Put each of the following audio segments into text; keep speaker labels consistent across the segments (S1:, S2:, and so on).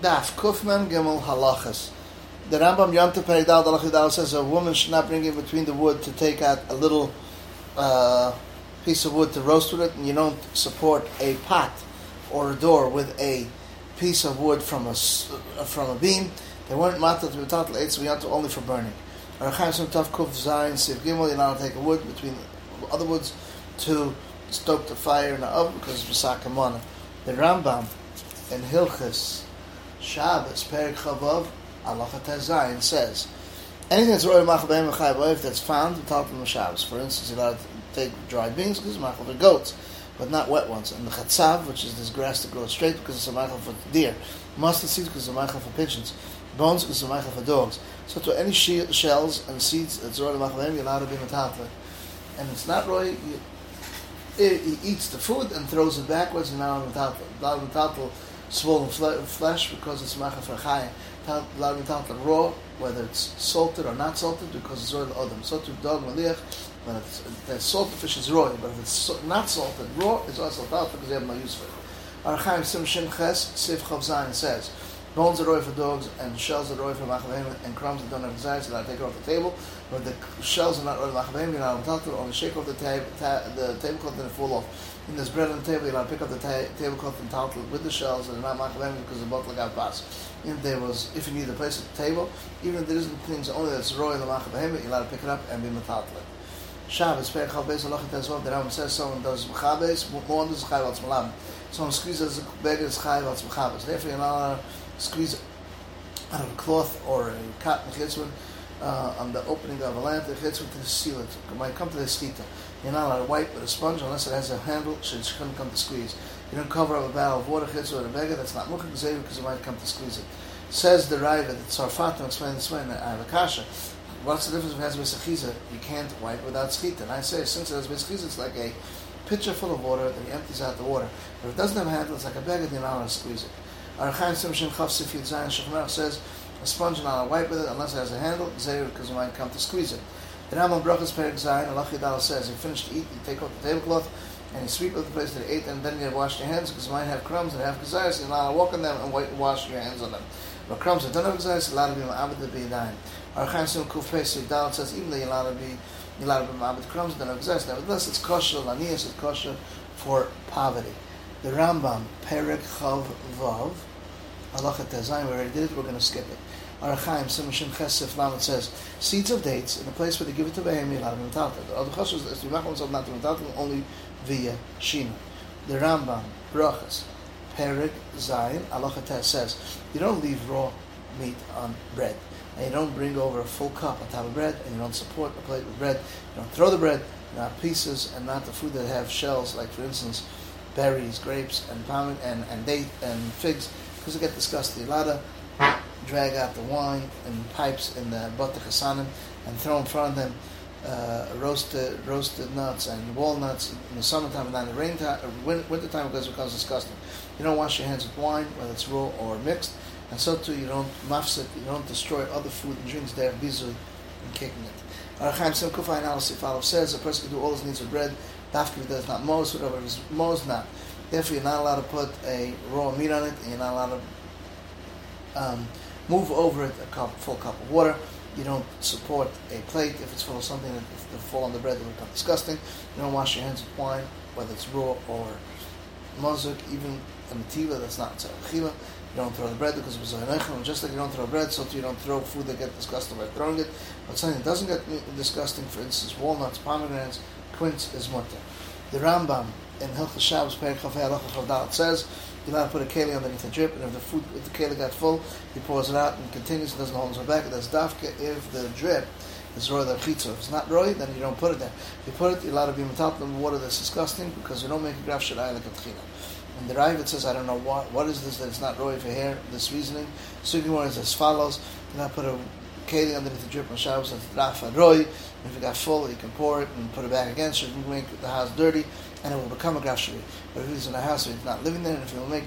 S1: Daf Kufman Gimel Halachas. The Rambam Yom Dalachidal says a woman should not bring in between the wood to take out a little uh, piece of wood to roast with it, and you don't support a pot or a door with a piece of wood from a from a beam. They weren't matat to be tatal eitz to only for burning. Arachayim Some Tav Kuf Zayin Siv Gimel. You're not to take a wood between other woods to stoke the fire in the oven because it's Pesach The Rambam in Hilchis Shabbos, Perik Chavav, Alacha Tezayin says, anything that's royal machabem v'chayv that's found on of the Shabbos. For instance, you're allowed to take dried beans because it's machal for goats, but not wet ones. And the chatzav, which is this grass that grows straight because it's a machal for deer. Mustard seeds because it's a machal for pigeons. Bones because it's a machal for dogs. So to any shells and seeds that's royal machabem, you're allowed to be metatla. And it's not royal. He eats the food and throws it backwards, and now metatla swollen flesh because it's macha. Allowed me to raw, whether it's salted or not salted, because it's raw odom. So to dog maliach, it's the salted fish is raw, but if it's not salted raw, it's also talta because they have no use for it. Archaim Sim Shin Ches Sif Chav Zayin says. Bones are roy for dogs, and shells are roy for machavim, and crumbs that don't have desires, so I take it off the table. But the shells are not roy for machavim, you're not allowed to only shake off the, tab, ta- the tablecloth and it fall off. And there's bread on the table, you're allowed to pick up the ta- tablecloth and taltal with the shells, and not machavim because the bottle got pass. If there was, if you need a place at the table, even if there isn't things only that's roy in the machavim, you're allowed to pick it up and be metatlet. Shabbos, Perek Halachet as well, the Rambam says someone does Mechabes, more does Chayv Alts Malam. Someone squeezes a beggar, it's Chayv Alts Mechabes. Therefore, you're not allowed to squeeze out of a cloth or a cotton chitzvah uh, on the opening of a lamp, the chitzvah to seal it. It might come to the skita. You're not allowed to wipe with a sponge unless it has a handle, so it shouldn't come to squeeze. You don't cover up a barrel of water chitzvah with a beggar, that's not mukhik zev because it might come to squeeze it. Says the Raiva that Tzarfatim explained this way in the Kasha. What's the difference if it has? You can't wipe without skita. And I say, since it has besachiza, it's like a pitcher full of water that he empties out the water. But if it doesn't have a handle, it's like a beggar, you're not allowed to squeeze it. Archaim Sim Shem Chav Sifid Shechmer says a sponge not a wipe with it unless it has a handle, because you might come to squeeze it. The Rambam Brachas Perik Zayin Allah Yadal says you finish to eat, you take off the tablecloth and you sweep up the place that you ate and then you wash your hands because you might have crumbs and have gazayas, so not to walk on them and wash your hands on them. But crumbs that don't have gazayas, you're allowed to be ma'abed to be dying. Archaim Sim Kuf Pesach Dal says even though you're allowed to be you're allowed to be ma'abed crumbs don't have gazayas, nevertheless it's kosher, lanias, it's kosher for poverty. The Rambam Perik Chav Vav Halacha Tezayin, we already did it, we're going to skip it. Arachaim, Simashim Chesef Lamed says, seeds of dates in a place where they give it to Behem, you're allowed to. The other chashas is be himself not to only via Shina. The Rambam, Brachas, Perik Zayin, Halacha says, you don't leave raw meat on bread. And you don't bring over a full cup on top of bread, and you don't support a plate with bread. You don't throw the bread, not pieces, and not the food that have shells, like for instance, berries, grapes, and pomegranate, and, and date, and figs because it get disgusting. A lot of drag out the wine and pipes in the butter chasanim and throw in front of them uh, roasted roasted nuts and walnuts in the summertime and then the rain time, winter time because it becomes disgusting. You don't wash your hands with wine, whether it's raw or mixed, and so too you don't mafsit, you don't destroy other food and drinks there bizui and kicking it. Arachaim Sim Kufay analysis follow says a person can do all his needs with bread. Dafki does not mose, whatever is mose not. Therefore, you're not allowed to put a raw meat on it, and you're not allowed to um, move over it a cup, full cup of water. You don't support a plate if it's full of something that will fall on the bread that will become disgusting. You don't wash your hands with wine, whether it's raw or mozuk, even a nativa that's not tzarachila. You don't throw the bread because it was a just like you don't throw bread, so you don't throw food that gets disgusting by throwing it. But something that doesn't get disgusting, for instance, walnuts, pomegranates, quince, is mutter. The Rambam in Hilchah Shabbos, Chavdal, says you're allowed to put a keli underneath the drip, and if the food, if the keli got full, he pours it out and continues and doesn't hold it back. That's dafka if the drip is roy the chitza. If it's not roy, then you don't put it there. If you put it, you're allowed to be on top of the water that's disgusting because you don't make a graf shadai like a tchina. And the Rav, it says, I don't know what, what is this that it's not roy for hair, this reasoning. Sugi is as follows. You're not put a keli underneath the drip on Shabbos, it's rafa roy. If it got full, you can pour it and put it back again so you make the house dirty and it will become a grashri. But if he's in a house, he's not living there, and if he'll make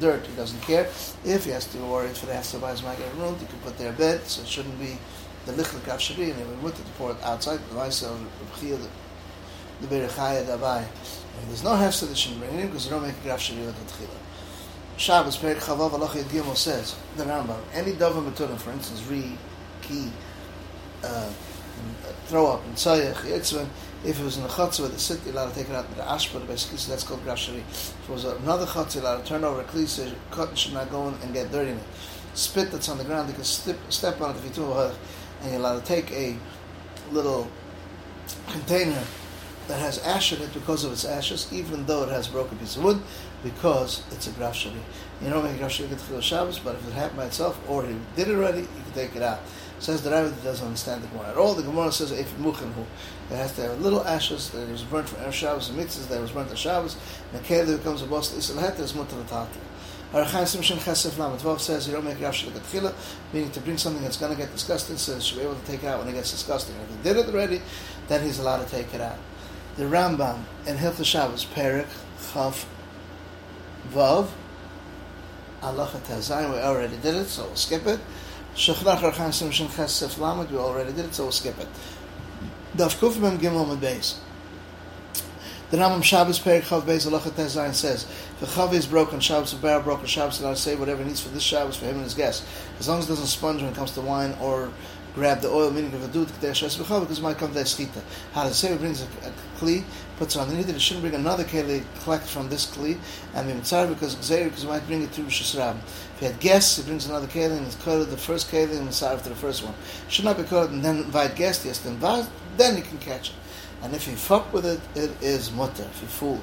S1: dirt, he doesn't care. If he has to worry for the house to buy his maggid room, he can put their bed, so it shouldn't be the lichle grashri, and he would want to pour it outside. The vice of the berechaya dabai. There's no hefsa that shouldn't bring in because you don't make a grashri with the tchila. Shabbos, Perik Chavav Alach Gimel says, the Rambam, any Dovim Baturim, for instance, Re, Uh, throw up, and Tzayach, Yitzvah, if it was in a chutzah with a sit, you're allowed to take it out with the ashpa, basically, so that's called grashari. If it was another chutzah, you're allowed to turn over a klisa, cut should not go in and get dirty in it. Spit that's on the ground, you can step, step on it if you do and you're allowed to take a little container that has ash in it because of its ashes, even though it has broken piece of wood, because it's a grafshari. You don't make a grafshari get Shabbos, but if it happened by itself, or he did it already, you can take it out. Says the Rabbi doesn't understand the Gemara at all. The Gemara says if muchenhu, it has to have little ashes that was burnt for Erev Shabbos and mitzvahs that was burnt on Shabbos. And the that becomes a boss isel het is mutter l'tatu. Arachan Simshin Chesef Lam. Twelve says you don't make Rav Shalik Tchila, meaning to bring something that's going to get disgusted, so you should be able to take it out when it gets disgusting. If he did it already, then he's allowed to take it out the Rambam in Hilchah Shabbos, Perik, Chav, Vav, Allah Tazayim, we already did it, so we'll skip it. We already did it, so we'll skip it. Daf Mem Gimel Med Beis. The Rambam Shabbos Perik Chav Beis Allah Tazayim says, the Chav is broken, Shabbos, the barrel broken, Shabbos, allowed to say whatever he needs for this Shabbos, for him and his guests. As long as it doesn't sponge when it comes to wine or grab the oil, meaning if a dude because it might come to schita. How the Sefer brings a, a kli, puts it underneath it, it shouldn't bring another keli, collect from this kli, and be mitzvah because Xer, because it might bring it to Rosh If he had guests, he brings another keli, and it's called the first keli and mitzvah to the first one. Should not be called and then invite guests, yes, then then he can catch it. And if he fuck with it, it is mutter, if he fooled.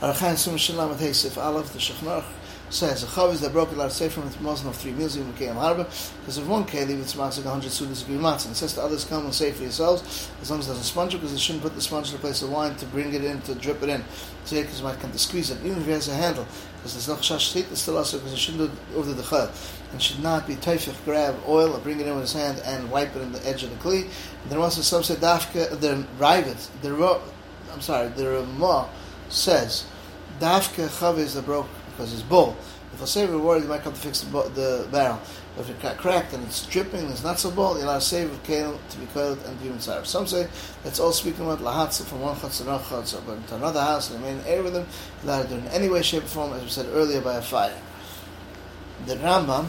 S1: Arachan Sum Shalom at Hasif Aleph, the Shechnach, says a chavis that broke a lot of from muslim of three meals even became harba. Because if one keli it's matzah 100 sudas agree matzah and says to others come and say for yourselves as long as there's doesn't sponge because it shouldn't put the sponge in the place of wine to bring it in to drip it in. So it might come to squeeze it even if it has a handle because there's no chash shit it's still also because it shouldn't do over the chal and should not be teifich grab oil or bring it in with his hand and wipe it in the edge of the kli. And then also some say dafka the rivet the I'm sorry the Ramah says dafka chavis that broke because it's bull. If a saver worried, you might come to fix the, the barrel. But if it got cracked and it's dripping, it's not so bull, you allow a save of kale to be coiled and be inside. Some say that's all speaking about lahatza from one chutz to another but to another house, and remain air with them, allowed to do in any way, shape, or form, as we said earlier, by a fire. The Rambam,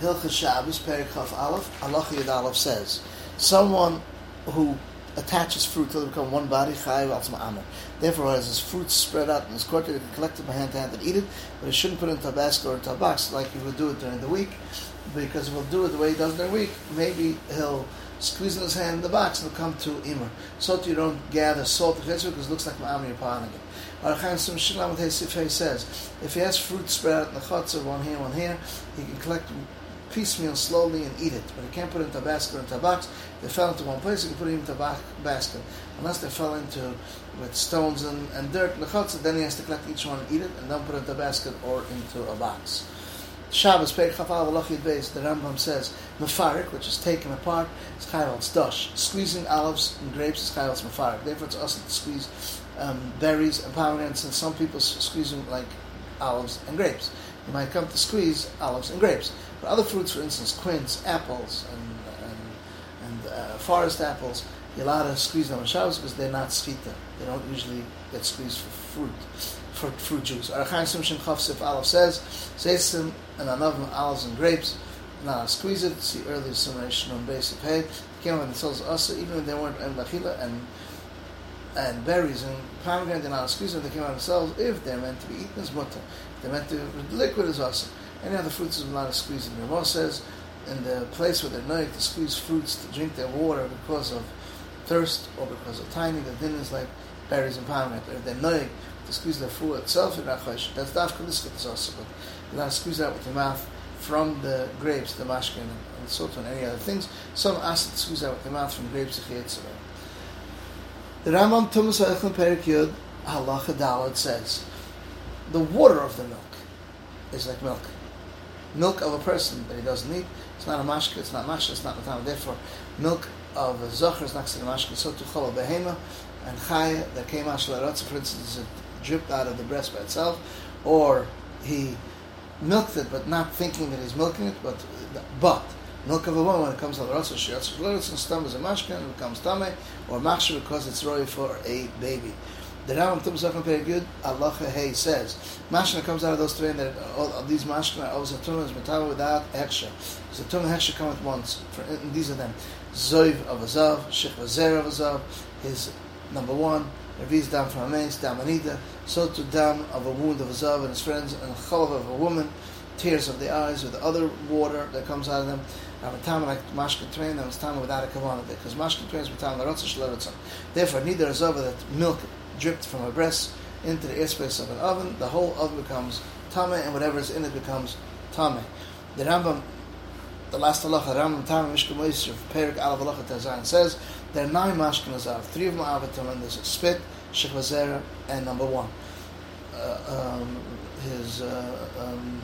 S1: Hilchah Shabbos, Perikaf Aleph, Allah Yad Aleph says, someone who attaches fruit till they become one body, chayiv al ma'amer. Therefore, as his fruit spread out in his court, he can collect it by hand to hand and eat it, but he shouldn't put it into a basket or into a box like he would do it during the week, because if he'll do it the way he does during the week, maybe he'll squeeze in his hand in the box and it'll come to Imer. So that you don't gather salt because it looks like ma'amer you're piling it. Archan Sim Shilam says, if he has fruit spread out in the chutzah, one here, one here, he can collect piecemeal slowly and eat it. But he can't put it into a basket or into a box. They fell into one place, he can put it into a ba- basket. Unless they fell into with stones and, and dirt then he has to collect each one and eat it, and then put it into a basket or into a box. Shabbos, Perik Chafal, Alachid Beis, the Rambam says, Mefarik, which is taken apart, is Chayil, it's Dush. Squeezing olives and grapes is Chayil, it's Mefarik. Therefore, it's us to squeeze um, berries and pomegranates, and some people squeeze them like olives and grapes. You might come to squeeze olives and grapes. But other fruits, for instance, quince, apples, and, and, and uh, forest apples, you're allowed to squeeze them on Shabbos because they're not skita. They don't usually get squeezed for fruit, for fruit juice. Archaim Simshin Chafsif Aleph says, Zeisim and Anavim olives and grapes. Now squeeze it. See earlier summation on base of hay. Came up and tells us even if they weren't en and and berries and pomegranate and not squeeze them, they came out themselves if they're meant to be eaten as mutter. They're meant to liquid as awesome. Any other fruits is allowed to squeeze them. Ramah says in the place where they're known to squeeze fruits to drink their water because of thirst or because of timing, the din is like berries and pomegranate. If they're known to squeeze their food itself in Rachosh, that's dafka liskut also. But you're allowed to squeeze out with your mouth from the grapes, the mashkin, and, salt and any other things. Some acid squeeze out with the mouth from grapes, the The Rambam Tumas Eichel Perik Yud Halacha Dalad says, the water of the milk is like milk milk of a person that he doesn't eat. It's not a mashka, it's not mashka, it's not the time. Therefore, milk of a zocher is not considered mashka. So to chol behema and chaya that came out for instance, it dripped out of the breast by itself, or he milked it but not thinking that he's milking it, but but milk of a woman when it comes to the rasa shiatz shleritz and stam is a mashka and it becomes tame or mashka because it's roy for a baby. The Rambam Tum very good. Allah Hey says mashna comes out of those three, and that all of these mashna a tumah is metava without heksha. So tumah heksha come at once. For, and these are them: zoiv of a zav, shich vazer of a zav. His number one. Revi's dam from a mace, dam anida. So to dam of a wound of a zav and his friends, and chalav of a woman, tears of the eyes, with the other water that comes out of them. Now, time like mashkin train, and it's time without a kavanah because mashkin train is time the rotzah Therefore, neither is over that milk dripped from a breast into the airspace of an oven, the whole oven becomes tame, and whatever is in it becomes tame. The Rambam, the last halacha, Rambam Tame Mishka Moisir, Perik Alav Halacha Tazayin says there are nine mashkin azav, three of them are and there's a spit, shechvazera, and number one, uh, um, his uh, um,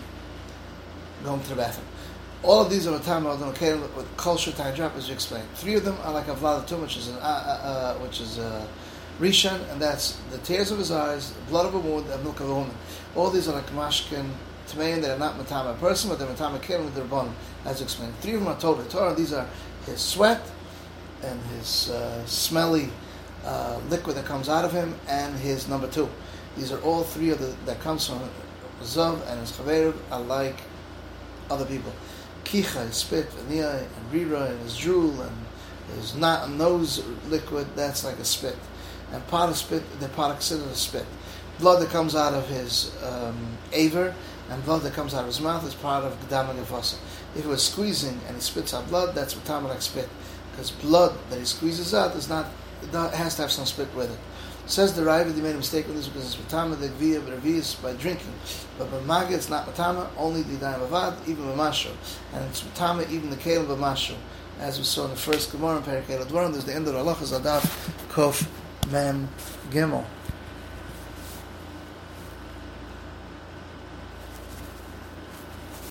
S1: going to the bathroom. All of these are a time of okay with culture time drop as you explained. Three of them are like a vladatum, which is an uh, uh, uh, which is a Rishon, and that's the tears of his eyes, blood of a wound, and milk of a woman. All these are like mashkin tmein that are not matama a person, but they're matama kelim with their bone, as explained. Three of them are told Torah. These are his sweat and his uh, smelly uh, liquid that comes out of him, and his number two. These are all three of the that comes from Zav and his chaver are like other people. Kicha, his spit, and and rira, and his drool, and his not nose liquid, that's like a spit and part of spit, the considered a spit. Blood that comes out of his um, aver and blood that comes out of his mouth is part of Gedam and If he was squeezing and he spits out blood, that's what Tamalek spit. Because blood that he squeezes out is not, it has to have some spit with it. Says the Raiva, they made a mistake with this because it's Matama, the Gviya, but is by drinking. But by Maga, it's not Matama, only the Daim Avad, even Mamasho. And it's Matama, even the Kalim Mamasho. As we saw in the first Gemara in Perikei Dvarim, there's the end of the Allah, Kof, Mem Gimel.